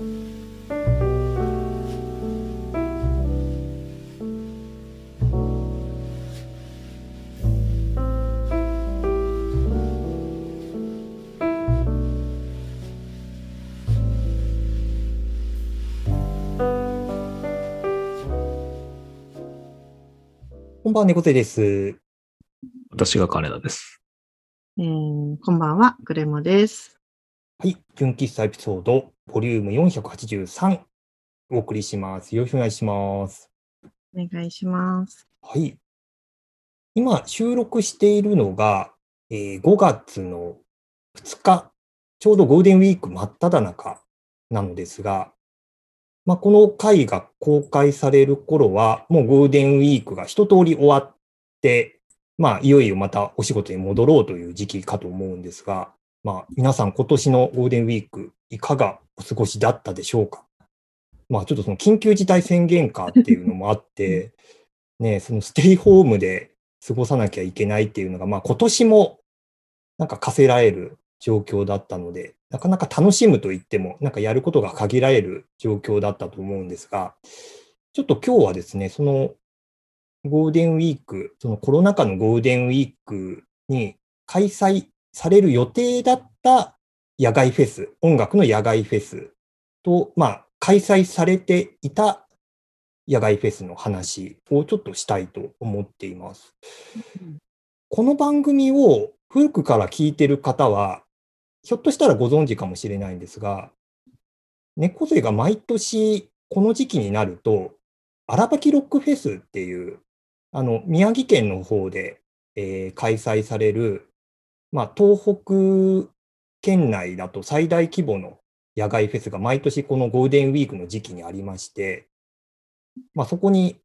こんばんは、猫背です。私が金田です。えーこんばんは、グレモです。はい、純喫茶エピソード、ボリューム483、お送りします。よろしくお願いします。お願いします。はい。今、収録しているのが、えー5月の2日、ちょうどゴールデンウィーク真っ只中なのですが、まあ、この回が公開される頃は、もうゴールデンウィークが一通り終わって、まあ、いよいよまたお仕事に戻ろうという時期かと思うんですが、まあ、皆さん今年のゴールデンウィーク、いかがお過ごしだったでしょうか？まあ、ちょっとその緊急事態宣言下っていうのもあって、ね、そのステイホームで過ごさなきゃいけないっていうのが、まあ、今年もなんか課せられる状況だったので、なかなか楽しむと言っても、なんかやることが限られる状況だったと思うんですが、ちょっと今日はですね、そのゴールデンウィーク、そのコロナ禍のゴールデンウィークに開催される予定だった野外フェス、音楽の野外フェスと、まあ、開催されていた野外フェスの話をちょっとしたいと思っています。この番組を古くから聞いてる方は、ひょっとしたらご存知かもしれないんですが、猫背が毎年この時期になると、荒垣ロックフェスっていう、あの、宮城県の方で、えー開催される、まあ、東北県内だと最大規模の野外フェスが毎年このゴールデンウィークの時期にありまして、まあ、そこに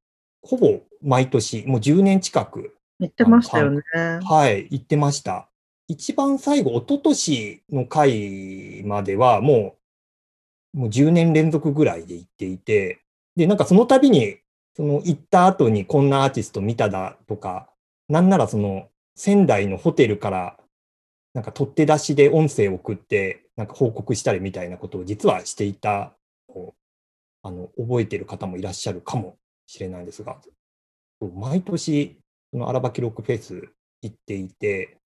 ほぼ毎年、もう10年近く言ってましたよね。はい、行ってました。一番最後、一昨年の回まではもう、もう10年連続ぐらいで行っていて、で、なんかその度に、その行った後にこんなアーティスト見ただとか、なんならその仙台のホテルから、なんか取って出しで音声を送って、なんか報告したりみたいなことを実はしていたあの、覚えている方もいらっしゃるかもしれないんですが、毎年、その荒垣ロックフェス行っていて、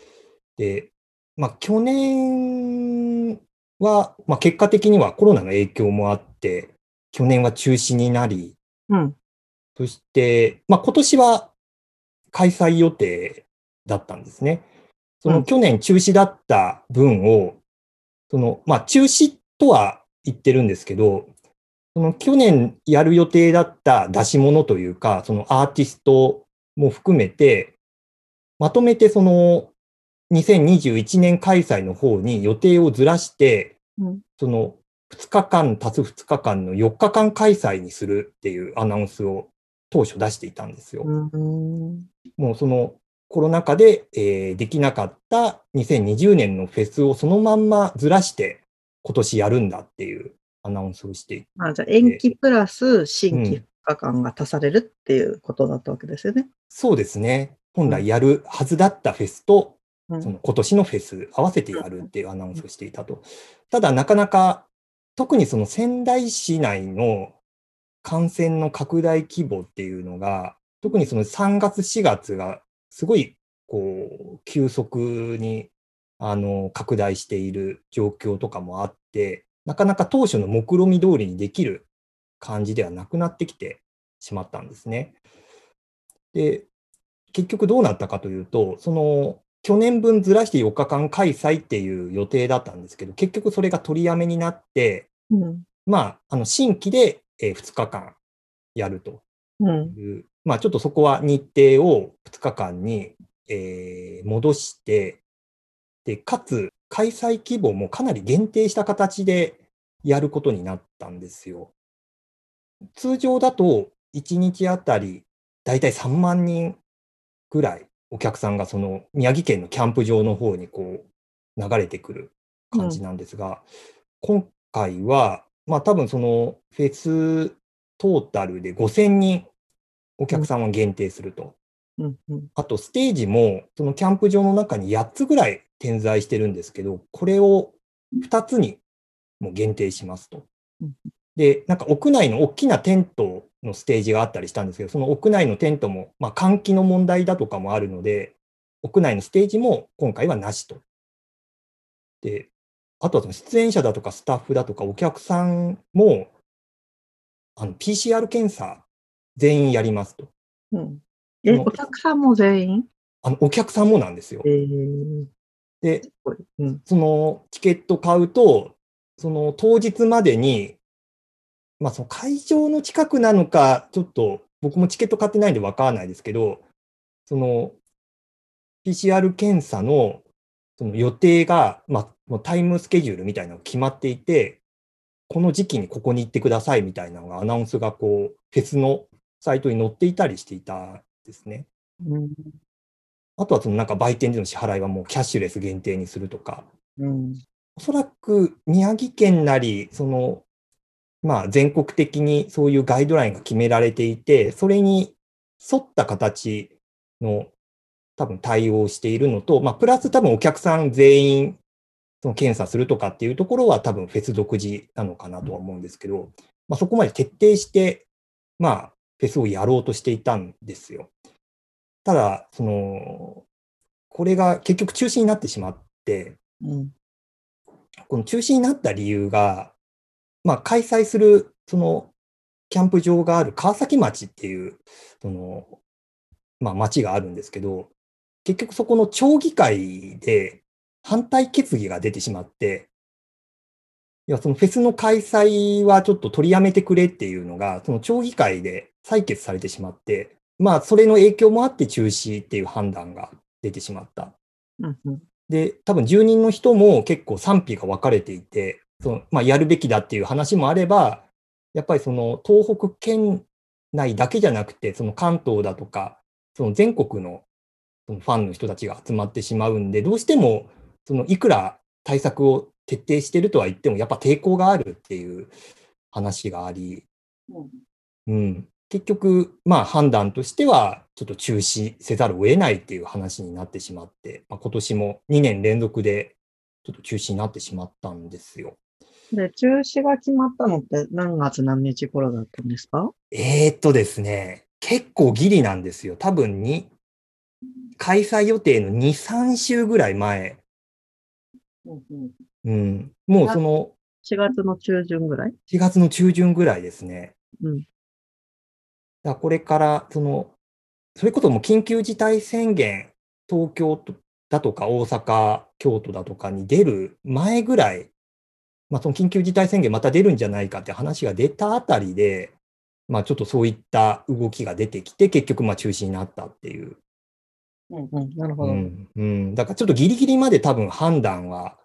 で、まあ、去年は、まあ、結果的にはコロナの影響もあって、去年は中止になり、うん。そして、まあ、今年は開催予定だったんですね。そのうん去年中止だった分を、その、まあ、中止とは言ってるんですけど、その去年やる予定だった出し物というか、そのアーティストも含めて、まとめてその2021年開催の方に予定をずらして、うんその2日間足す2日間の4日間開催にするっていうアナウンスを当初出していたんですよ。うん。もうそのコロナ禍で、えーできなかった2020年のフェスをそのまんまずらして今年やるんだっていうアナウンスをしていてまあ、じゃあ延期プラス新規2日間が足されるっていうことだったわけですよね。そうですね。本来やるはずだったフェスと、うんその今年のフェス合わせてやるっていうアナウンスをしていたと。ただなかなか、特にその仙台市内の感染の拡大規模っていうのが、特にその3月4月がすごいこう急速にあの拡大している状況とかもあって、なかなか当初の目論見通りにできる感じではなくなってきてしまったんですね。で、結局どうなったかというと、その去年分ずらして4日間開催っていう予定だったんですけど、結局それが取りやめになって、うん。まあ、あの新規でえー2日間やるとうん。いう、まあちょっとそこは日程を2日間に、えー戻して、で、かつ開催規模もかなり限定した形でやることになったんですよ。通常だと1日あたりだいたい3万人ぐらいお客さんがその宮城県のキャンプ場の方にこう流れてくる感じなんですが、今回は、まあ多分そのフェストータルで5000人お客さんは限定すると。うん。うん。あとステージもそのキャンプ場の中に8つぐらい点在してるんですけど、これを2つにもう限定しますと。うんで、なんか屋内の大きなテントのステージがあったりしたんですけど、その屋内のテントも、まあ、換気の問題だとかもあるので、屋内のステージも今回はなしと。で、あとはその出演者だとかスタッフだとかお客さんも、あの PCR 検査全員やりますと。うん。え、お客さんも全員？あのお客さんもなんですよえ。ー、で、うん。そのチケット買うと、その当日までに、まあその会場の近くなのか、ちょっと僕もチケット買ってないんでわからないですけど、その PCR 検査のその予定が、まあ、もうタイムスケジュールみたいなのが決まっていて、この時期にここに行ってくださいみたいなのがアナウンスがこう、フェスのサイトに載っていたりしていたんですね。うん。あとはそのなんか売店での支払いはもうキャッシュレス限定にするとか、うん。おそらく宮城県なり、その、まあ全国的にそういうガイドラインが決められていて、それに沿った形の多分対応をしているのと、まあプラス多分お客さん全員その検査するとかっていうところは多分フェス独自なのかなとは思うんですけど、まあそこまで徹底して、まあフェスをやろうとしていたんですよ。ただ、その、これが結局中止になってしまって、うん。この中止になった理由が、まあ、開催する、その、キャンプ場がある川崎町っていう、その、まあ、町があるんですけど、結局そこの町議会で反対決議が出てしまって、いや、そのフェスの開催はちょっと取りやめてくれっていうのが、その町議会で採決されてしまって、まあ、それの影響もあって中止っていう判断が出てしまった。うん。うん。で、多分住人の人も結構賛否が分かれていて、そのまあ、やるべきだっていう話もあれば、やっぱりその東北県内だけじゃなくて、その関東だとか、その全国のそのファンの人たちが集まってしまうんで、どうしてもそのいくら対策を徹底してるとは言っても、やっぱ抵抗があるっていう話があり、うん、結局、まあ判断としては、ちょっと中止せざるを得ないっていう話になってしまって、まあ、今年も2年連続でちょっと中止になってしまったんですよ。で、中止が決まったのって何月何日頃だったんですか？えー、っとですね、結構ギリなんですよ。多分に、開催予定の2、3週ぐらい前。うんうん。うん。もうその4月の中旬ぐらい？4月の中旬ぐらいですね。うん。だこれから、その、それこそもう緊急事態宣言、東京とだとか大阪、京都だとかに出る前ぐらい、まあその緊急事態宣言また出るんじゃないかって話が出たあたりで、まあちょっとそういった動きが出てきて、結局まあ中止になったっていう。うんうん。なるほど。うん。うん。だからちょっとギリギリまで多分判断は、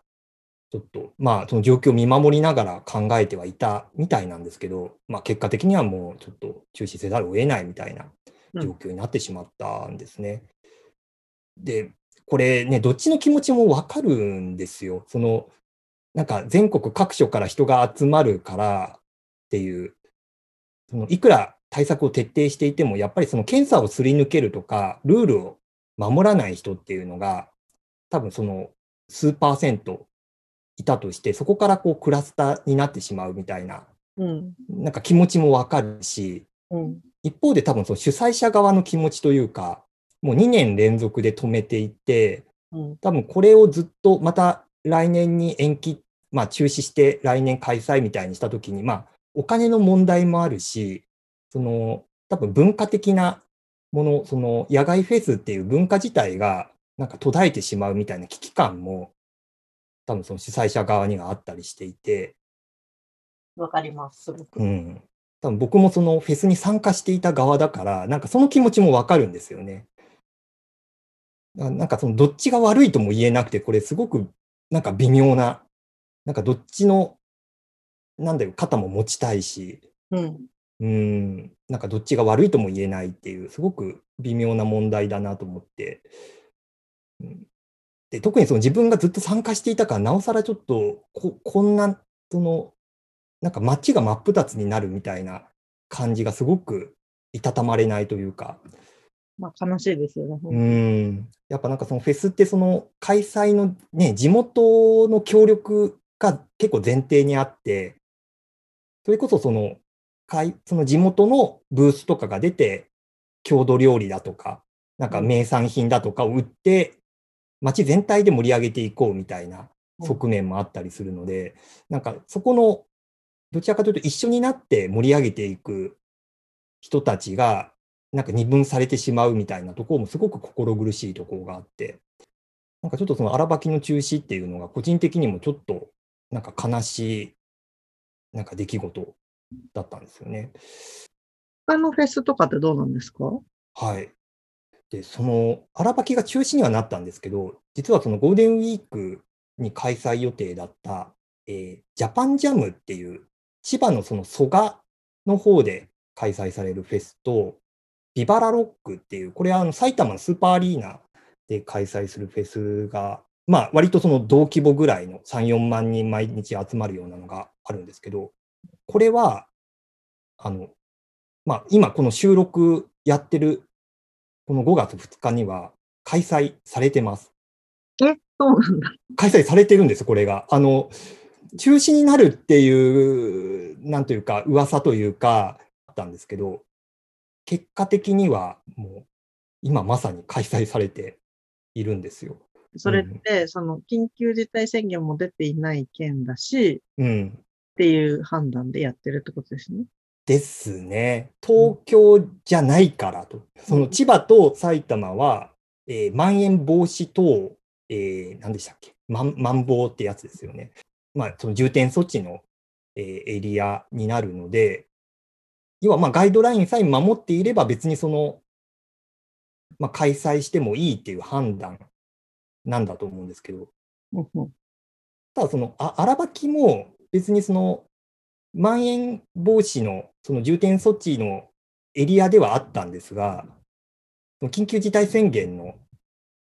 ちょっと、まあ、その状況を見守りながら考えてはいたみたいなんですけど、まあ、結果的にはもうちょっと中止せざるを得ないみたいな状況になってしまったんですね。で、これね、どっちの気持ちもわかるんですよ。その、なんか全国各所から人が集まるからっていう、そのいくら対策を徹底していても、やっぱりその検査をすり抜けるとか、ルールを守らない人っていうのが、多分その数パーセントいたとして、そこからこうクラスターになってしまうみたいな、うん。なんか気持ちもわかるし、うん。一方で多分その主催者側の気持ちというか、もう2年連続で止めていて、うん。多分これをずっとまた来年に延期、まあ中止して来年開催みたいにしたときに、まあお金の問題もあるし、その多分文化的なもの、その野外フェスっていう文化自体がなんか途絶えてしまうみたいな危機感も多分その主催者側にはあったりしていて、わかります、すごく。うん。多分僕もそのフェスに参加していた側だから、なんかその気持ちもわかるんですよね。ななんかそのどっちが悪いとも言えなくて、これすごくなんか微妙な、なんかどっちの、なんだよ、肩も持ちたいし、うん。うん、なんかどっちが悪いとも言えないっていう、すごく微妙な問題だなと思って。うんで特にその自分がずっと参加していたから、なおさらちょっとこ、こんな、その、なんか街が真っ二つになるみたいな感じがすごくいたたまれないというか、まあ悲しいですよね。うん、やっぱなんかそのフェスってその開催のね、地元の協力が結構前提にあって、それこそその、かいその地元のブースとかが出て、郷土料理だとか、なんか名産品だとかを売って、街全体で盛り上げていこうみたいな側面もあったりするので、なんかそこの、どちらかというと一緒になって盛り上げていく人たちが、なんか二分されてしまうみたいなところもすごく心苦しいところがあって、なんかちょっとその荒ばきの中止っていうのが個人的にもちょっとなんか悲しいなんか出来事だったんですよね。他のフェスとかってどうなんですか？はい。で、その荒ばきが中止にはなったんですけど、実はそのゴールデンウィークに開催予定だった、えージャパンジャムっていう千葉のその蘇我の方で開催されるフェスと、ビバラロックっていう、これはあの埼玉のスーパーアリーナで開催するフェスが、まあ割とその同規模ぐらいの3、4万人毎日集まるようなのがあるんですけど、これは、あの、まあ今この収録やってるこの5月2日には開催されてます。え、そうなんだ。開催されてるんです、これが。あの、中止になるっていう、なんというか、噂というか、あったんですけど、結果的にはもう、今まさに開催されているんですよ。それって、その緊急事態宣言も出ていない県だし、うん。っていう判断でやってるってことですね。ですね。東京じゃないからと。その千葉と埼玉は、えーまん延防止等、えー何でしたっけ？まん、まん防ってやつですよね。まあ、その重点措置の、えーエリアになるので、要はまあガイドラインさえ守っていれば別にその、まあ、開催してもいいっていう判断なんだと思うんですけど、ただその、あ荒ばきも別にその、まん延防止のその重点措置のエリアではあったんですが、緊急事態宣言の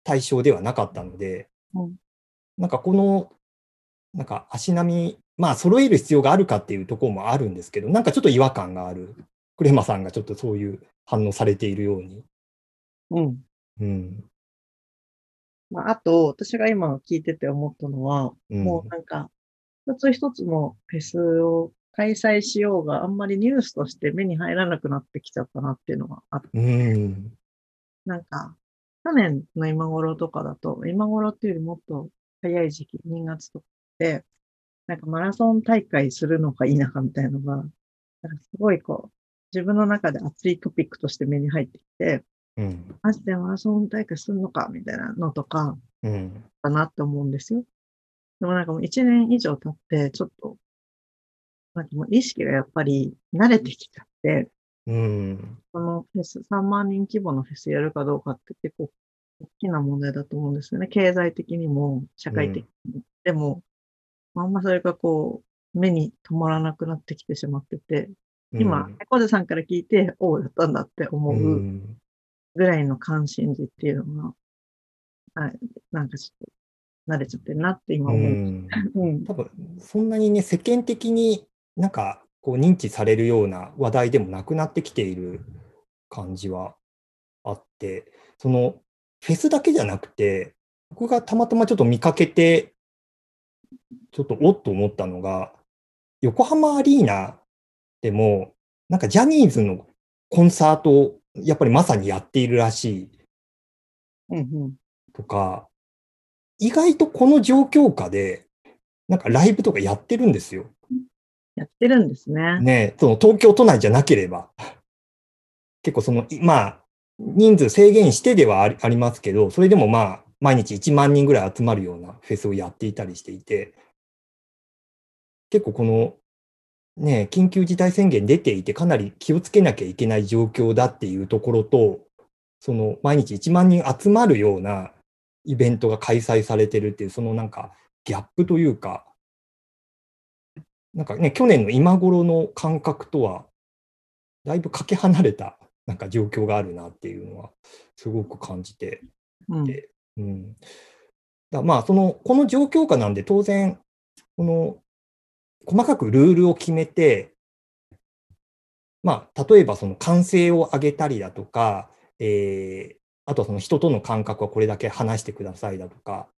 対象ではなかったので、うんなんかこの、なんか足並み、まあ揃える必要があるかっていうところもあるんですけど、なんかちょっと違和感がある。クレマさんがちょっとそういう反応されているように。うん。うん。まあ、あと、私が今聞いてて思ったのは、うん、もうなんか、一つ一つのフェスを開催しようがあんまりニュースとして目に入らなくなってきちゃったなっていうのがあって、うん。なんか、去年の今頃とかだと、今頃っていうよりもっと早い時期、2月とかで、なんかマラソン大会するのか否かみたいなのが、なんかすごいこう、自分の中で熱いトピックとして目に入ってきて、うん。マジでマラソン大会するのかみたいなのとか、うん。だなって思うんですよ。でもなんかもう一年以上経って、ちょっと、なんかもう意識がやっぱり慣れてきちゃって、うん。このフェス、3万人規模のフェスやるかどうかって結構大きな問題だと思うんですよね。経済的にも、社会的にも。でも、あんまそれがこう、目に止まらなくなってきてしまってて、今、猫背さんから聞いて、おう、やったんだって思ううんぐらいの関心事っていうのが、はい、なんかちょっと慣れちゃってるなって今う思う。ん。うん。多分そんなにね、世間的になんかこう認知されるような話題でもなくなってきている感じはあって、そのフェスだけじゃなくて、僕がたまたまちょっと見かけて、ちょっとおっと思ったのが、横浜アリーナでも、なんかジャニーズのコンサートをやっぱりまさにやっているらしいうんうん。とか、意外とこの状況下で、なんかライブとかやってるんですよ。やってるんですね。ねその東京都内じゃなければ。結構その、まあ、人数制限してではありありますけど、それでもまあ、毎日1万人ぐらい集まるようなフェスをやっていたりしていて、結構この、ね、緊急事態宣言出ていて、かなり気をつけなきゃいけない状況だっていうところと、その毎日1万人集まるようなイベントが開催されてるっていう、そのなんかギャップというか、なんかね、去年の今頃の感覚とは、だいぶかけ離れたなんか状況があるなっていうのは、すごく感じて、うん。でうん。だまあ、その、この状況下なんで、当然、この、細かくルールを決めて、まあ、例えばその歓声を上げたりだとか、えーあとはその人との間隔はこれだけ離してくださいだとか、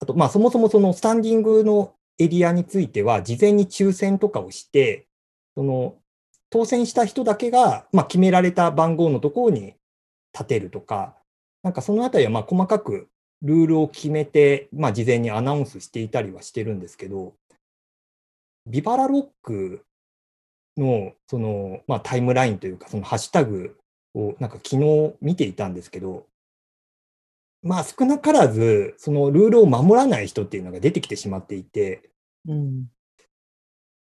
あと、まあ、そもそもそのスタンディングのエリアについては、事前に抽選とかをして、その当選した人だけが、まあ、決められた番号のところに立てるとか、なんかそのあたりはまあ細かくルールを決めて、まあ、事前にアナウンスしていたりはしてるんですけど、ビバラロックのその、まあ、タイムラインというか、そのハッシュタグをなんか昨日見ていたんですけど、まあ少なからず、そのルールを守らない人っていうのが出てきてしまっていて、うん。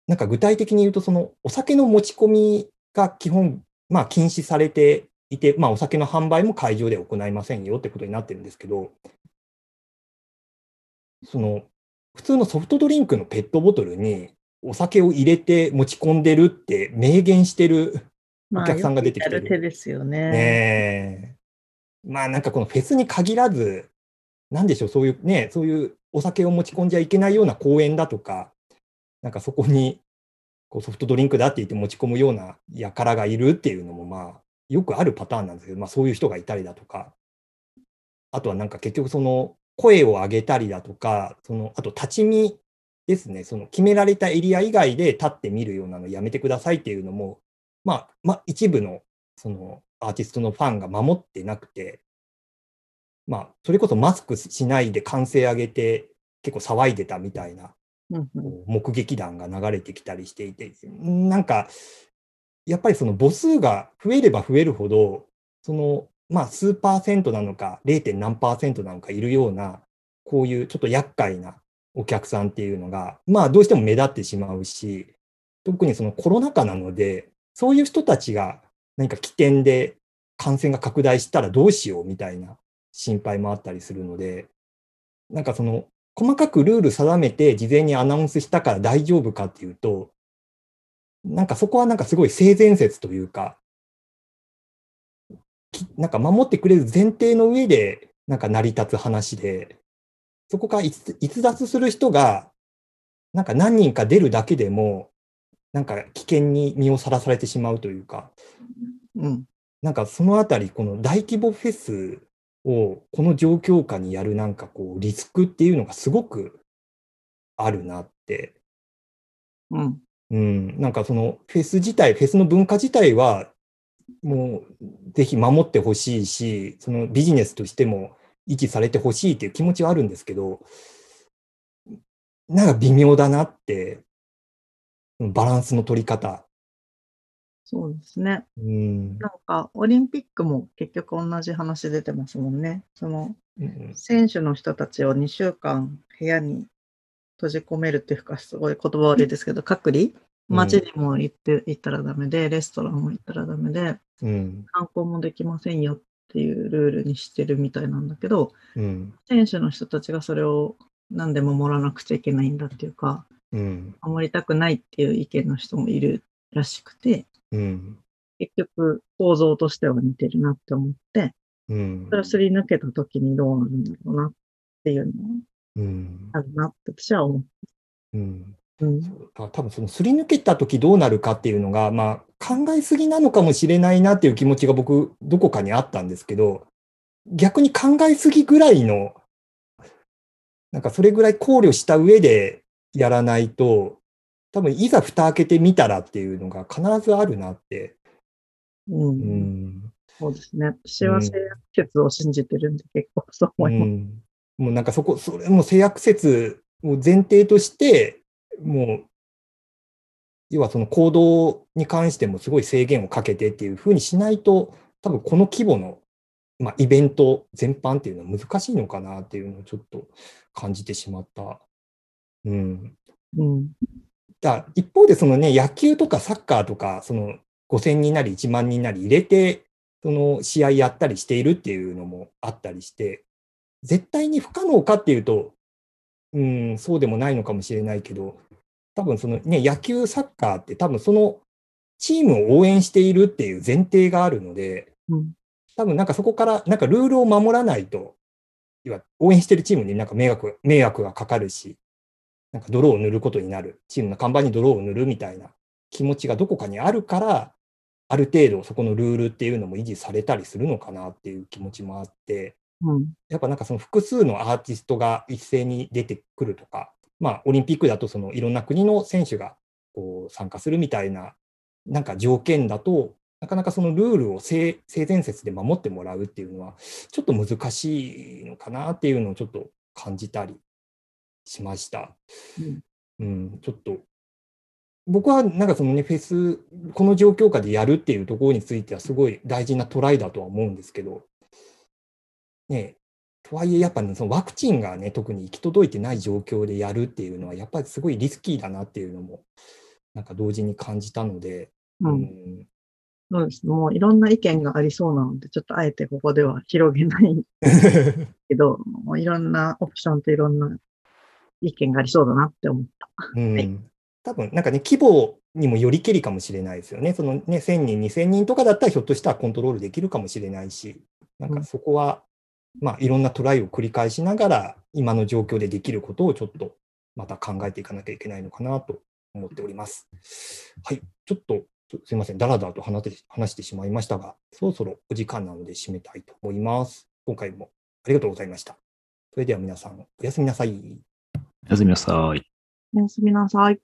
なんか具体的に言うと、そのお酒の持ち込みが基本、まあ禁止されていて、まあお酒の販売も会場では行いませんよってことになってるんですけど、その普通のソフトドリンクのペットボトルにお酒を入れて持ち込んでるって明言してるまあお客さんが出てきてるよくやる手ですよね。ねえ。まあなんかこのフェスに限らず、なんでしょう、そういうね、そういうお酒を持ち込んじゃいけないような公園だとか、なんかそこにこうソフトドリンクだって言って持ち込むような輩がいるっていうのもまあよくあるパターンなんですけど、まあそういう人がいたりだとか、あとはなんか結局その声を上げたりだとか、そのあと立ち見ですね、その決められたエリア以外で立ってみるようなのやめてくださいっていうのも、まあ、まあ、一部のそのアーティストのファンが守ってなくて、まあ、それこそマスクしないで歓声上げて結構騒いでたみたいな目撃談が流れてきたりしていて、なんか、やっぱりその母数が増えれば増えるほど、その、まあ、数パーセントなのか、0. 何パーセントなのかいるような、こういうちょっと厄介なお客さんっていうのが、まあ、どうしても目立ってしまうし、特にそのコロナ禍なので、そういう人たちが何か起点で感染が拡大したらどうしようみたいな心配もあったりするので、なんかその細かくルール定めて事前にアナウンスしたから大丈夫かっていうと、なんかそこはなんかすごい性善説というか、なんか守ってくれる前提の上でなんか成り立つ話で、そこから逸脱する人がなんか何人か出るだけでも、なんか危険に身をさらされてしまうというか、うん。なんかそのあたり、この大規模フェスをこの状況下にやるなんかこうリスクっていうのがすごくあるなって。うん。うん、なんかそのフェス自体、フェスの文化自体はもうぜひ守ってほしいし、そのビジネスとしても維持されてほしいっていう気持ちはあるんですけど、なんか微妙だなって、バランスの取り方。そうですね。うん。なんか、オリンピックも結局同じ話出てますもんね。その、うん選手の人たちを2週間部屋に閉じ込めるっていうか、すごい言葉悪いですけど、隔離？うん。街にも行って、行ったらダメで、レストランも行ったらダメで、うん。観光もできませんよっていうルールにしてるみたいなんだけど、うん。選手の人たちがそれをなんで守らなくちゃいけないんだっていうか、うん。守りたくないっていう意見の人もいるらしくて、うん。結局構造としては似てるなって思って、うん。それをすり抜けた時にどうなるんだろうなっていうのうん。はあるなって私は思う。うん。うん。あ多分そのすり抜けた時どうなるかっていうのが、まあ、考えすぎなのかもしれないなっていう気持ちが僕どこかにあったんですけど逆に考えすぎぐらいのなんかそれぐらい考慮した上でやらないと多分いざ蓋開けてみたらっていうのが必ずあるなって。うん。うんそうですね。私は性悪説を信じてるんで結構そう思います。うん、もうなんかそこ、それも制約説を前提として、もう、要はその行動に関してもすごい制限をかけてっていうふうにしないと、多分この規模の、まあ、イベント全般っていうのは難しいのかなっていうのをちょっと感じてしまった。うん。うん。だ一方でそのね、野球とかサッカーとか、その5000人なり1万人なり入れて、その試合やったりしているっていうのもあったりして、絶対に不可能かっていうと、うん、そうでもないのかもしれないけど、多分そのね、野球、サッカーって多分そのチームを応援しているっていう前提があるので、うん。多分なんかそこからなんかルールを守らないと、要は応援してるチームになんか迷惑迷惑がかかるし、なんか泥を塗ることになる、チームの看板に泥を塗るみたいな。気持ちがどこかにあるから、ある程度そこのルールっていうのも維持されたりするのかなっていう気持ちもあって、うん。やっぱなんかその複数のアーティストが一斉に出てくるとか、まあオリンピックだとそのいろんな国の選手がこう参加するみたいな、なんか条件だと、なかなかそのルールを性性善説で守ってもらうっていうのは、ちょっと難しいのかなっていうのをちょっと感じたりしました。うんうん、ちょっと、僕はなんかそのね、フェス、この状況下でやるっていうところについては、すごい大事なトライだとは思うんですけど、ね、とはいえ、やっぱね、そのワクチンがね、特に行き届いてない状況でやるっていうのは、やっぱりすごいリスキーだなっていうのも、なんか同時に感じたので、う。うんん、そうです。もういろんな意見がありそうなので、ちょっとあえてここでは広げないけど、もういろんなオプションといろんな意見がありそうだなって思った。うんはい多分なんかね、規模にもよりけりかもしれないですよね。そのね、1000人、2000人とかだったらひょっとしたらコントロールできるかもしれないし、なんかそこは、まあいろんなトライを繰り返しながら、今の状況でできることをちょっとまた考えていかなきゃいけないのかなと思っております。はい、ちょっとすいません、だらだらと話して話してしまいましたが、そろそろお時間なので締めたいと思います。今回もありがとうございました。それでは皆さん、おやすみなさい。おやすみなさい。おやすみなさい。